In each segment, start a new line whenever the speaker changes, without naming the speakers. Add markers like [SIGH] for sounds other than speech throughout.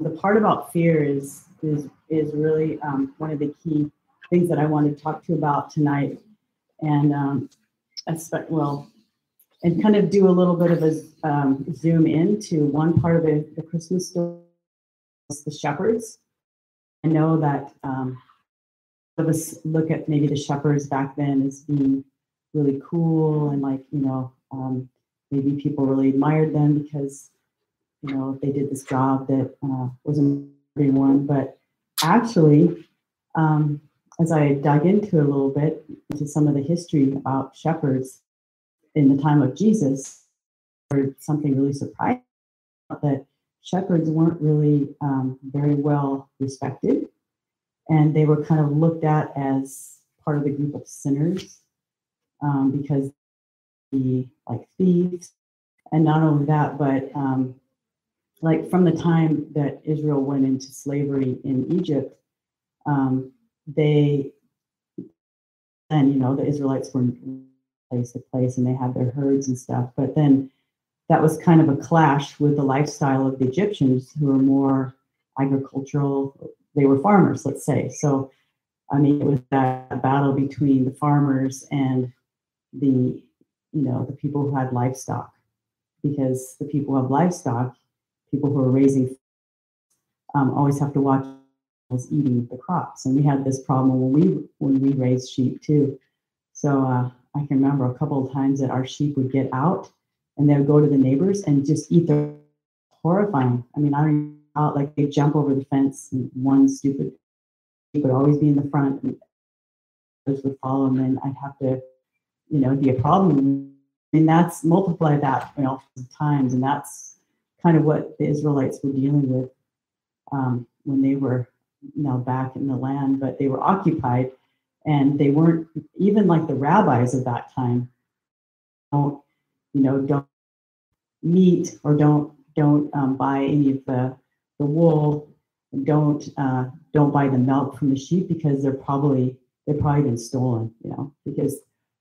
the part about fear is is is really um, one of the key things that I want to talk to you about tonight, and um, expect well, and kind of do a little bit of a um, zoom into one part of the, the Christmas story, the shepherds. I know that um, of us look at maybe the shepherds back then as being really cool and like you know um, maybe people really admired them because you know they did this job that uh, wasn't everyone but actually um, as i dug into a little bit into some of the history about shepherds in the time of jesus or something really surprising that shepherds weren't really um, very well respected and they were kind of looked at as part of the group of sinners um, because the like thieves. And not only that but um, like from the time that israel went into slavery in egypt um, they and you know the israelites were place to place and they had their herds and stuff but then that was kind of a clash with the lifestyle of the egyptians who were more agricultural they were farmers, let's say. So, I mean, it was that battle between the farmers and the, you know, the people who had livestock, because the people who have livestock, people who are raising, um, always have to watch was eating the crops, and we had this problem when we when we raised sheep too. So uh, I can remember a couple of times that our sheep would get out and they would go to the neighbors and just eat their horrifying. I mean, I don't out like they jump over the fence and one stupid sheep would always be in the front and others would follow and then I'd have to, you know, be a problem. And that's multiply that you know times and that's kind of what the Israelites were dealing with um, when they were now back in the land, but they were occupied and they weren't even like the rabbis of that time don't you know don't meet or don't don't um, buy any of the the wool. Don't uh, don't buy the milk from the sheep because they're probably they've probably been stolen. You know, because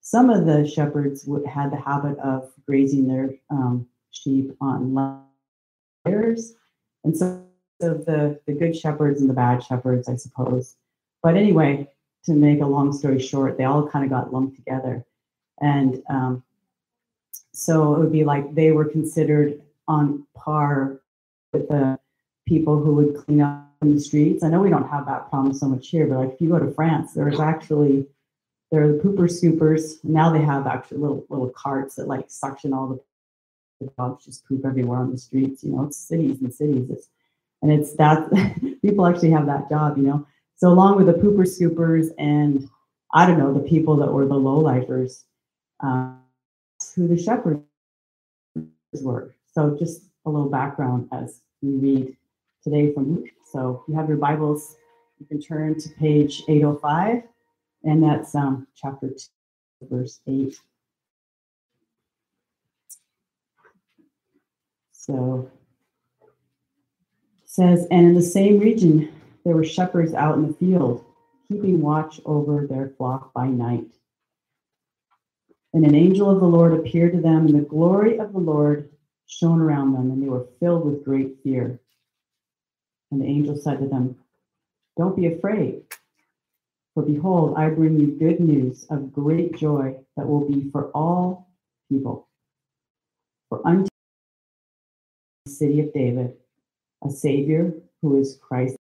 some of the shepherds would, had the habit of grazing their um, sheep on and so of the the good shepherds and the bad shepherds, I suppose. But anyway, to make a long story short, they all kind of got lumped together, and um, so it would be like they were considered on par with the people who would clean up in the streets. I know we don't have that problem so much here, but like if you go to France, there's actually there are the pooper scoopers. Now they have actually little little carts that like suction all the, the dogs just poop everywhere on the streets. You know, it's cities and cities. It's, and it's that [LAUGHS] people actually have that job. You know, so along with the pooper scoopers and I don't know the people that were the low lifers, uh, who the shepherds were. So just a little background as we read today from Luke. So you have your Bibles, you can turn to page 805, and that's um, chapter 2, verse 8. So says, and in the same region there were shepherds out in the field, keeping watch over their flock by night. And an angel of the Lord appeared to them, and the glory of the Lord shone around them, and they were filled with great fear. And the angel said to them, Don't be afraid, for behold, I bring you good news of great joy that will be for all people. For unto city of David a Savior who is Christ.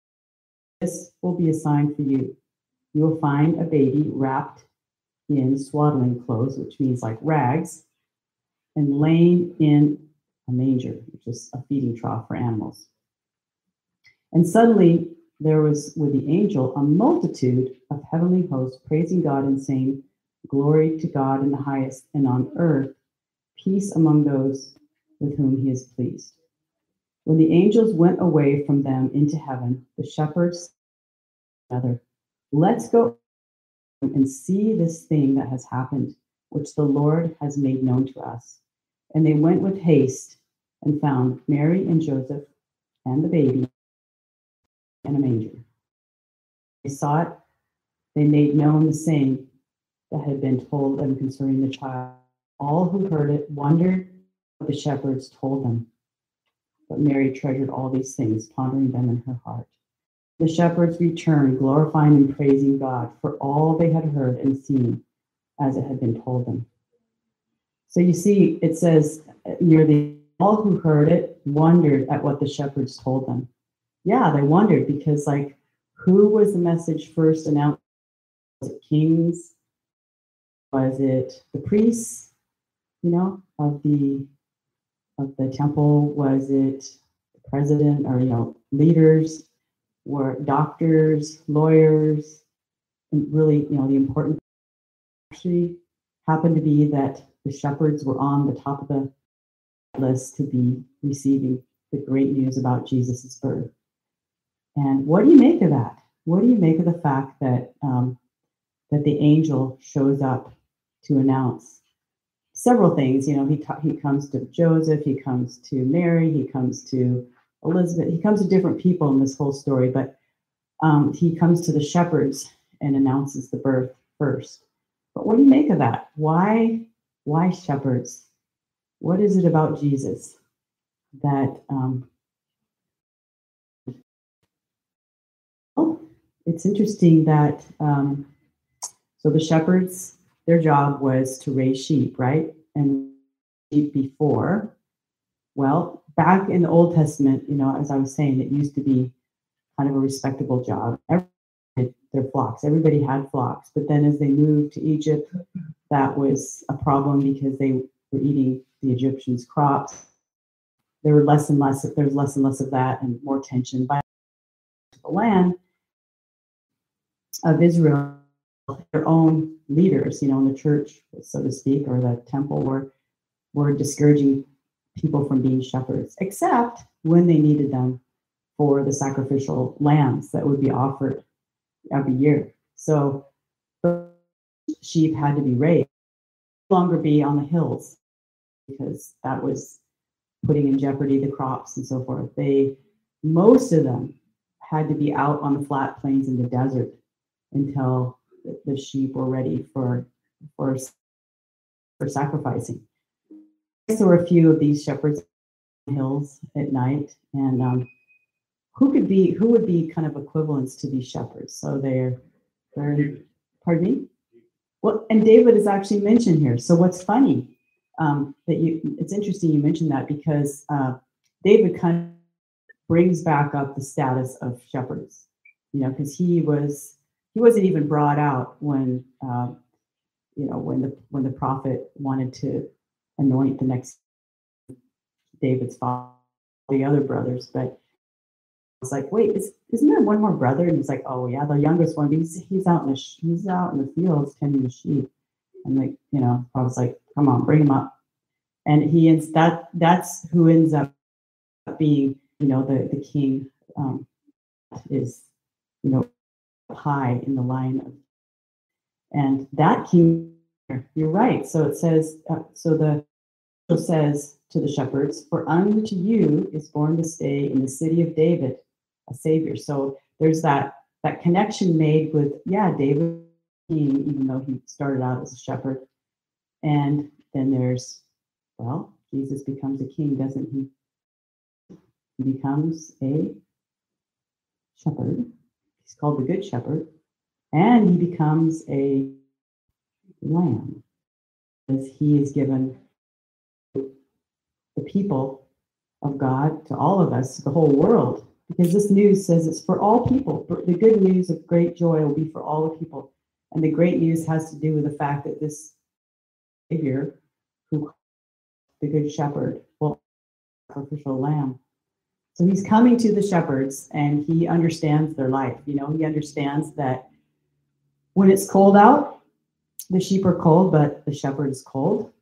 This will be a sign for you. You will find a baby wrapped in swaddling clothes, which means like rags, and laying in a manger, which is a feeding trough for animals. And suddenly there was with the angel a multitude of heavenly hosts praising God and saying, Glory to God in the highest, and on earth, peace among those with whom he is pleased. When the angels went away from them into heaven, the shepherds together, Let's go and see this thing that has happened, which the Lord has made known to us. And they went with haste and found Mary and Joseph and the baby and a manger. They saw it, they made known the saying that had been told them concerning the child. All who heard it wondered what the shepherds told them. But Mary treasured all these things, pondering them in her heart. The shepherds returned, glorifying and praising God for all they had heard and seen as it had been told them. So you see, it says near the all who heard it wondered at what the shepherds told them. Yeah, they wondered because, like, who was the message first announced? Was it kings? Was it the priests? You know, of the of the temple? Was it the president or you know leaders? Were doctors, lawyers, and really you know the important actually happened to be that the shepherds were on the top of the list to be receiving the great news about Jesus' birth. And what do you make of that? What do you make of the fact that um, that the angel shows up to announce several things? You know, he ta- he comes to Joseph, he comes to Mary, he comes to Elizabeth, he comes to different people in this whole story, but um, he comes to the shepherds and announces the birth first. But what do you make of that? Why why shepherds? What is it about Jesus that um, oh, it's interesting that um, so the shepherds, their job was to raise sheep, right? And sheep before, well, back in the Old Testament, you know, as I was saying, it used to be kind of a respectable job. Everybody, their flocks, everybody had flocks, but then as they moved to Egypt, that was a problem because they were eating the Egyptians' crops. There were less and less. There was less and less of that, and more tension by the land of Israel. Their own leaders, you know, in the church, so to speak, or the temple, were were discouraging people from being shepherds, except when they needed them for the sacrificial lambs that would be offered every year. So sheep had to be raised, no longer be on the hills because that was putting in jeopardy the crops and so forth. They most of them had to be out on the flat plains in the desert until the sheep were ready for for for sacrificing. There were a few of these shepherds hills at night, and um, who could be who would be kind of equivalents to these shepherds? So they're they're pardon me. Well, and David is actually mentioned here. So what's funny um, that you it's interesting you mentioned that because uh, David kind of brings back up the status of shepherds, you know, because he was he wasn't even brought out when uh, you know when the when the prophet wanted to anoint the next David's father, the other brothers, but it's like, wait, is, isn't there one more brother? And he's like, oh yeah, the youngest one. He's he's out in the he's out in the fields tending the sheep. And like, you know, I was like, come on, bring him up. And he ends that that's who ends up being, you know, the the king um, is, you know, high in the line of, and that king. You're right. So it says, uh, so the says to the shepherds, For unto you is born this day in the city of David a savior. So there's that that connection made with yeah, David, even though he started out as a shepherd, and then there's well, Jesus becomes a king, doesn't he? He becomes a shepherd. He's called the Good Shepherd, and he becomes a lamb, as he is given the people of God to all of us, to the whole world, because this news says it's for all people. The good news of great joy will be for all the people. And the great news has to do with the fact that this Savior, who the Good Shepherd, will sacrificial lamb. So he's coming to the shepherds and he understands their life. You know, he understands that when it's cold out, the sheep are cold, but the shepherd is cold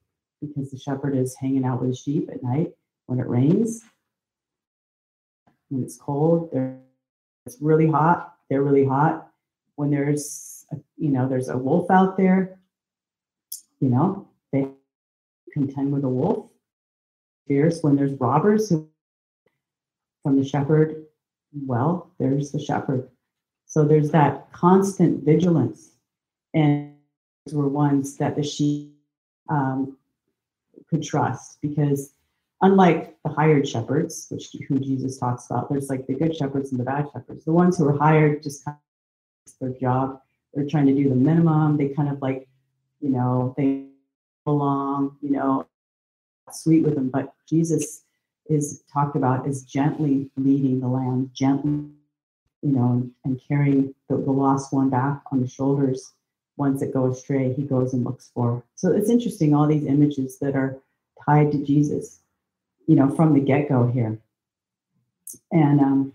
because the shepherd is hanging out with the sheep at night when it rains when it's cold, it's really hot, they're really hot. When there's, a, you know, there's a wolf out there, you know, they contend with a wolf. Fierce when there's robbers who from the shepherd, well, there's the shepherd. So there's that constant vigilance. And these were ones that the sheep um, could trust because unlike the hired shepherds, which who Jesus talks about, there's like the good shepherds and the bad shepherds. The ones who are hired just kind of their job. They're trying to do the minimum. They kind of like, you know, they belong, you know, sweet with them. But Jesus is talked about as gently leading the lamb, gently, you know, and, carrying the, the lost one back on the shoulders. Once it goes astray, he goes and looks for. So it's interesting, all these images that are tied to Jesus you know, from the get go here. And um,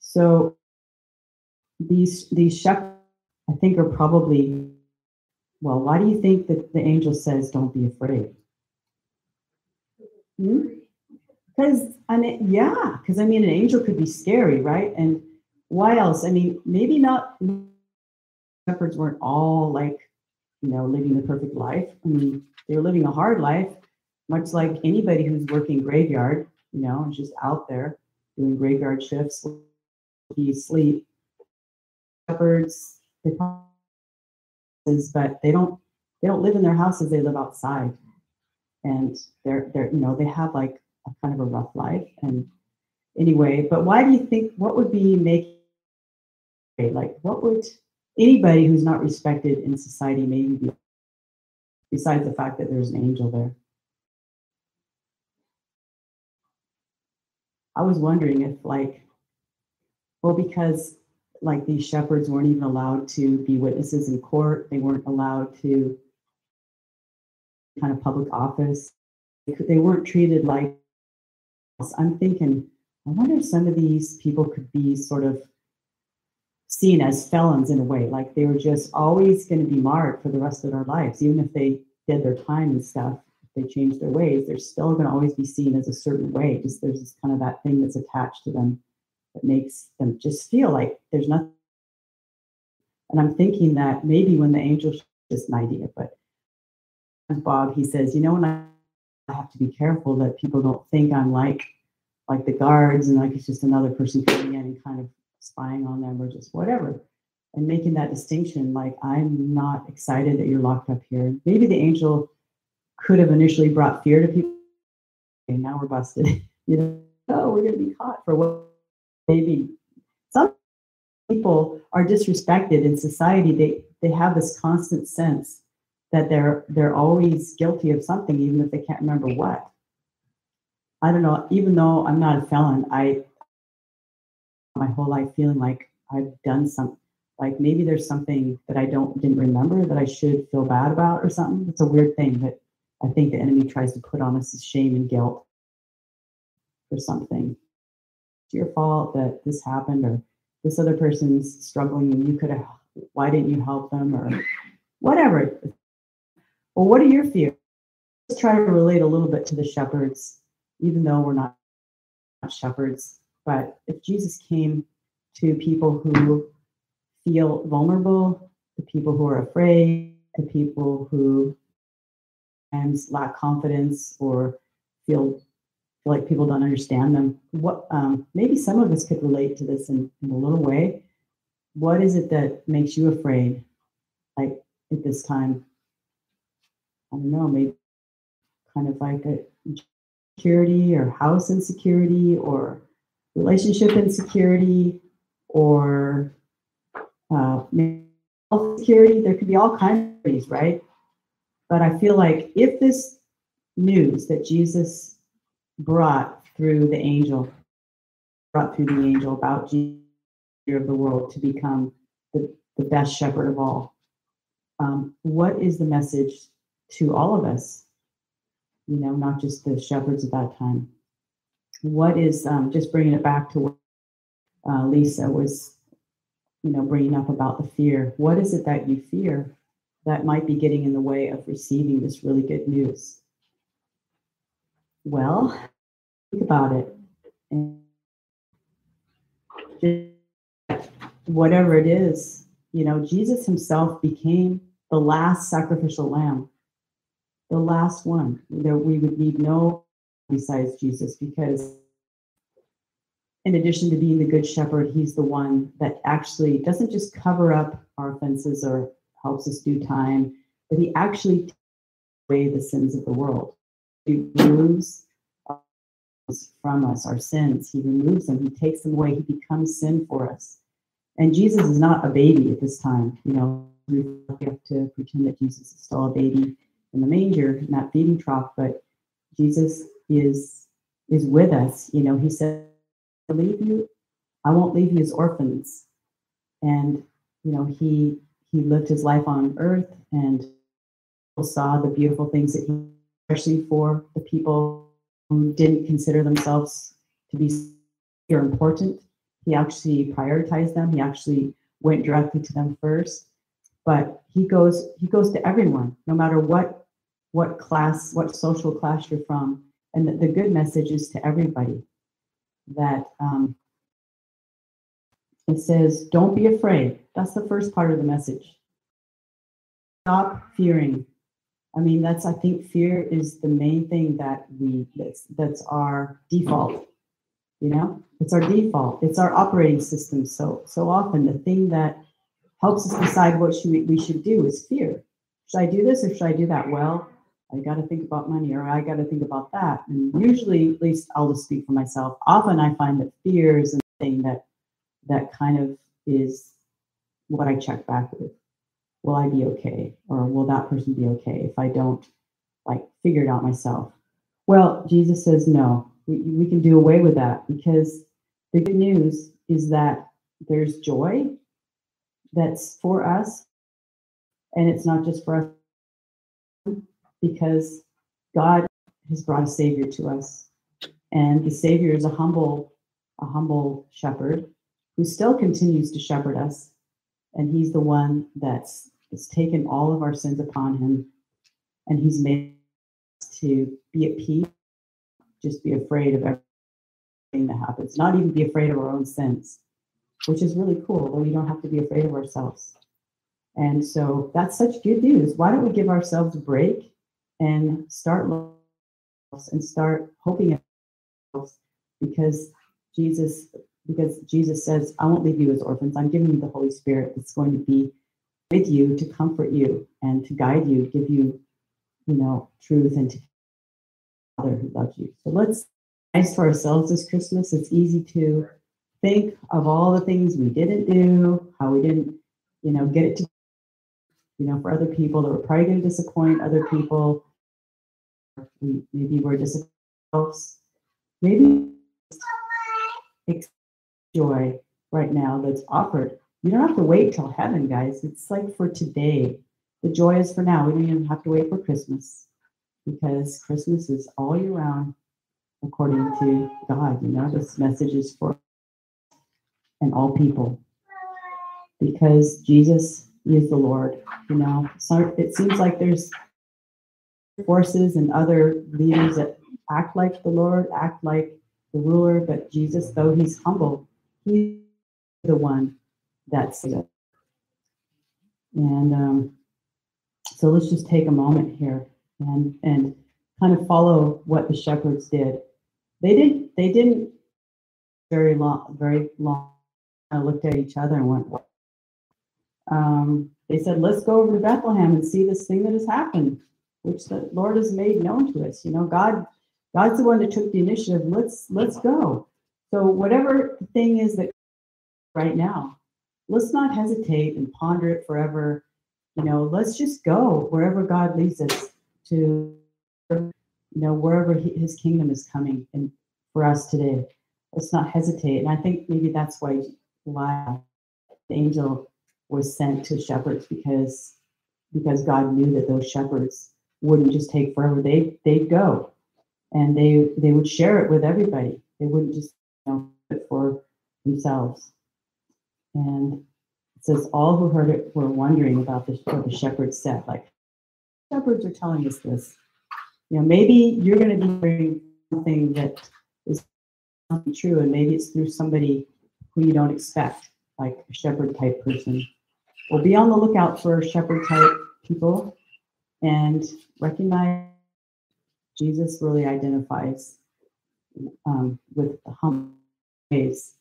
so these these shepherds, I think, are probably well. Why do you think that the angel says, "Don't be afraid"? Because? I mean, yeah, because I mean, an angel could be scary, right? And why else? I mean, maybe not. Shepherds weren't all like, you know, living the perfect life. I mean, they were living a hard life, much like anybody who's working graveyard, you know, just out there doing graveyard shifts, you sleep. Shepherds, they but they don't they don't live in their houses, they live outside. And they're they're, you know, they have like a kind of a rough life. And anyway, but why do you think what would be making like what would anybody who's not respected in society maybe be besides the fact that there's an angel there? I was wondering if like, well, because like these shepherds weren't even allowed to be witnesses in court. They weren't allowed to kind of public office. They weren't treated like. I'm thinking, I wonder if some of these people could be sort of seen as felons in a way, like they were just always going to be marked for the rest of their lives, even if they did their time and stuff they change their ways, they're still going to always be seen as a certain way. Just there's this kind of that thing that's attached to them that makes them just feel like there's nothing. And I'm thinking that maybe when the angel, just an idea, but Bob, he says, you know, when I, I have to be careful that people don't think I'm like like the guards and like it's just another person coming in and kind of spying on them or just whatever and making that distinction like i'm not excited that you're locked up here maybe the angel could have initially brought fear to people. And now we're busted. [LAUGHS] you know, oh, we're going to be caught for what maybe some people are disrespected in society. They they have this constant sense that they're they're always guilty of something, even if they can't remember what. I don't know. Even though I'm not a felon, I my whole life feeling like I've done something. Like maybe there's something that I don't didn't remember that I should feel bad about or something. It's a weird thing, that I think the enemy tries to put on us is shame and guilt for something. It's your fault that this happened, or this other person's struggling and you could have, why didn't you help them, or whatever. Well, what are your fears? Let's try to relate a little bit to the shepherds, even though we're not shepherds. But if Jesus came to people who feel vulnerable, the people who are afraid, the people who times lack confidence or feel, feel like people don't understand them. What um, maybe some of us could relate to this in, in a little way. What is it that makes you afraid, like at this time? I don't know, maybe kind of like a security or house insecurity or relationship insecurity or uh, health security. There could be all kinds of things, right? But I feel like if this news that Jesus brought through the angel, brought through the angel about Jesus of the world to become the, the best shepherd of all, um, what is the message to all of us? You know, not just the shepherds at that time. What is um, just bringing it back to what uh, Lisa was, you know, bringing up about the fear? What is it that you fear? that might be getting in the way of receiving this really good news? Well, think about it. And whatever it is, you know, Jesus himself became the last sacrificial lamb, the last one. That we would need no besides Jesus because in addition to being the good shepherd, he's the one that actually doesn't just cover up our offenses or helps us do time, but he actually takes away the sins of the world. He removes from us, our sins. He removes them, He takes them away, He becomes sin for us. And Jesus is not a baby at this time. You know, we have to pretend that Jesus is still a baby in the manger, that feeding trough, but Jesus is is with us. You know, He said, "I leave you. I won't leave you as orphans." And you know, He He lived His life on earth and saw the beautiful things that He, especially for the people who didn't consider themselves to be or important. He actually prioritized them. He actually went directly to them first. But he goes he goes to everyone, no matter what what class, what social class you're from. And the, good message is to everybody that um, it says, don't be afraid. That's the first part of the message. Stop fearing. I mean, that's I think fear is the main thing that we that's that's our default. You know, it's our default. It's our operating system. So so often the thing that helps us decide what should we, we should do is fear. Should I do this or should I do that? Well, I got to think about money or I got to think about that. And usually, at least I'll just speak for myself. Often I find that fear is the thing that that kind of is what I check back with. Will I be okay? Or will that person be okay if I don't like figure it out myself? Well, Jesus says no. We, we can do away with that because the good news is that there's joy that's for us. And it's not just for us because God has brought a savior to us. And the savior is a humble, a humble shepherd who still continues to shepherd us. And he's the one that's, that's taken all of our sins upon him. And he's made us to be at peace, just be afraid of everything that happens, not even be afraid of our own sins, which is really cool. We don't have to be afraid of ourselves. And so that's such good news. Why don't we give ourselves a break and start and start hoping because Jesus because Jesus says, I won't leave you as orphans. I'm giving you the Holy Spirit that's going to be with you to comfort you and to guide you, give you, you know, truth and to Father who loves you. So let's nice for ourselves this Christmas. It's easy to think of all the things we didn't do, how we didn't, you know, get it to, you know, for other people that we're probably going to disappoint other people we, maybe we're disappointed. Maybe joy right now that's offered. You don't have to wait till heaven, guys. It's like for today. The joy is for now. We don't even have to wait for Christmas because Christmas is all year round according to God. You know, this message is for and all people because Jesus is the Lord. You know, so it seems like there's forces and other leaders that act like the Lord, act like the ruler, but Jesus, though he's humble, he's the one that's it. And um, so let's just take a moment here and and kind of follow what the shepherds did. They didn't they didn't very long very long I looked at each other and went, um, they said, let's go over to Bethlehem and see this thing that has happened which the Lord has made known to us. You know, God, God's the one that took the initiative. Let's let's go. So whatever the thing is that right now, let's not hesitate and ponder it forever. You know, let's just go wherever God leads us to. You know, wherever he, His kingdom is coming and for us today, let's not hesitate. And I think maybe that's why why the angel was sent to shepherds because because God knew that those shepherds wouldn't just take forever. They they'd go, and they they would share it with everybody. They wouldn't just you know it for themselves. And it says all who heard it were wondering about the, what the shepherds said. Like shepherds are telling us this. You know, maybe you're going to be hearing something that is true, and maybe it's through somebody who you don't expect, like a shepherd type person. Well, be on the lookout for shepherd type people and recognize Jesus really identifies um, with the humble ways,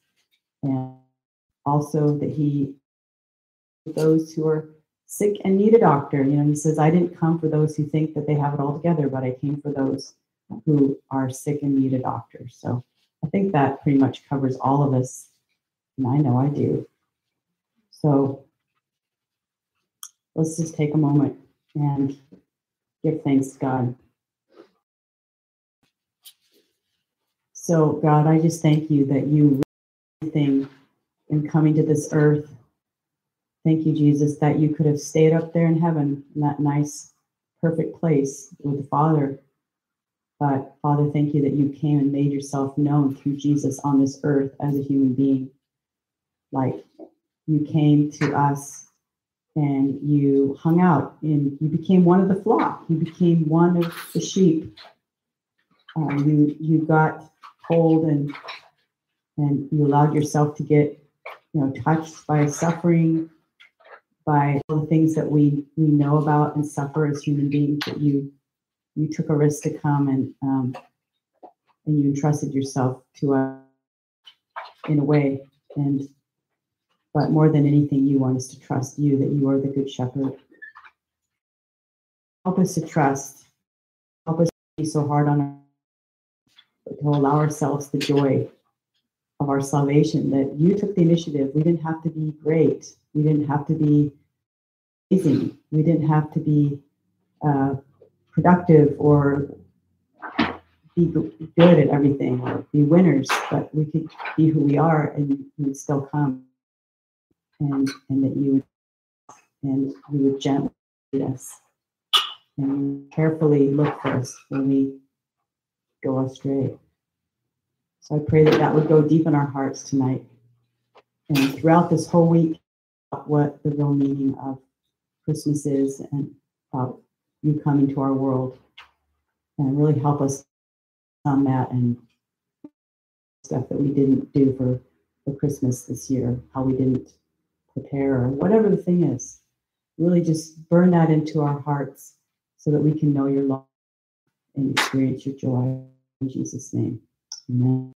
and also that he those who are sick and need a doctor. You know, he says, "I didn't come for those who think that they have it all together, but I came for those who are sick and need a doctor. So I think that pretty much covers all of us. And I know I do. So let's just take a moment and give thanks to God. So, God, I just thank you that you everything in coming to this earth. Thank you, Jesus, that you could have stayed up there in heaven in that nice, perfect place with the Father. But, Father, thank you that you came and made yourself known through Jesus on this earth as a human being. Like you came to us and you hung out and you became one of the flock. You became one of the sheep. Uh, you you got cold and and you allowed yourself to get you know touched by suffering by all the things that we we know about and suffer as human beings that you you took a risk to come and um, and you entrusted yourself to us in a way and but more than anything you want us to trust you that you are the good shepherd help us to trust help us to be so hard on our to allow ourselves the joy of our salvation that you took the initiative. We didn't have to be great. We didn't have to be amazing. We didn't have to be uh, productive or be good at everything or be winners, but we could be who we are and you still come and, and that you would and you would gently lead us and carefully look for us when we go astray. So I pray that that would go deep in our hearts tonight and throughout this whole week, what the real meaning of Christmas is and about you coming to our world and really help us on that and stuff that we didn't do for, for Christmas this year, how we didn't prepare or whatever the thing is. Really just burn that into our hearts so that we can know your love and experience your joy in Jesus' name. Amen.